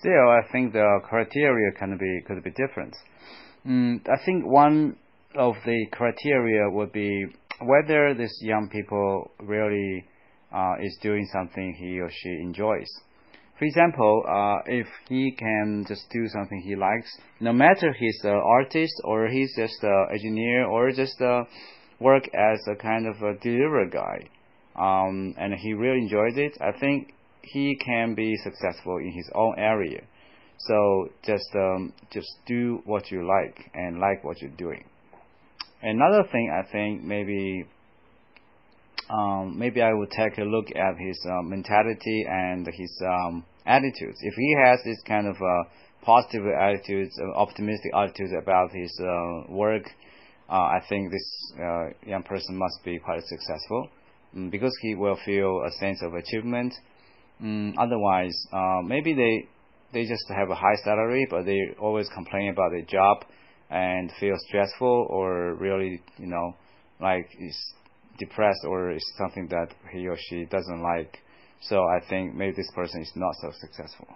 Still, I think the criteria can be could be different. Mm, I think one of the criteria would be whether this young people really uh, is doing something he or she enjoys. For example, uh, if he can just do something he likes, no matter he's an artist or he's just an engineer or just uh, work as a kind of a delivery guy, um, and he really enjoys it, I think he can be successful in his own area. So just um, just do what you like and like what you're doing. Another thing I think maybe um, maybe I would take a look at his uh, mentality and his um, attitudes. If he has this kind of uh, positive attitudes, uh, optimistic attitudes about his uh, work, uh, I think this young person must be quite successful um, because he will feel a sense of achievement. Um, otherwise, uh, maybe they they just have a high salary, but they always complain about their job and feel stressful or really, you know, like is depressed or is something that he or she doesn't like. So I think maybe this person is not so successful.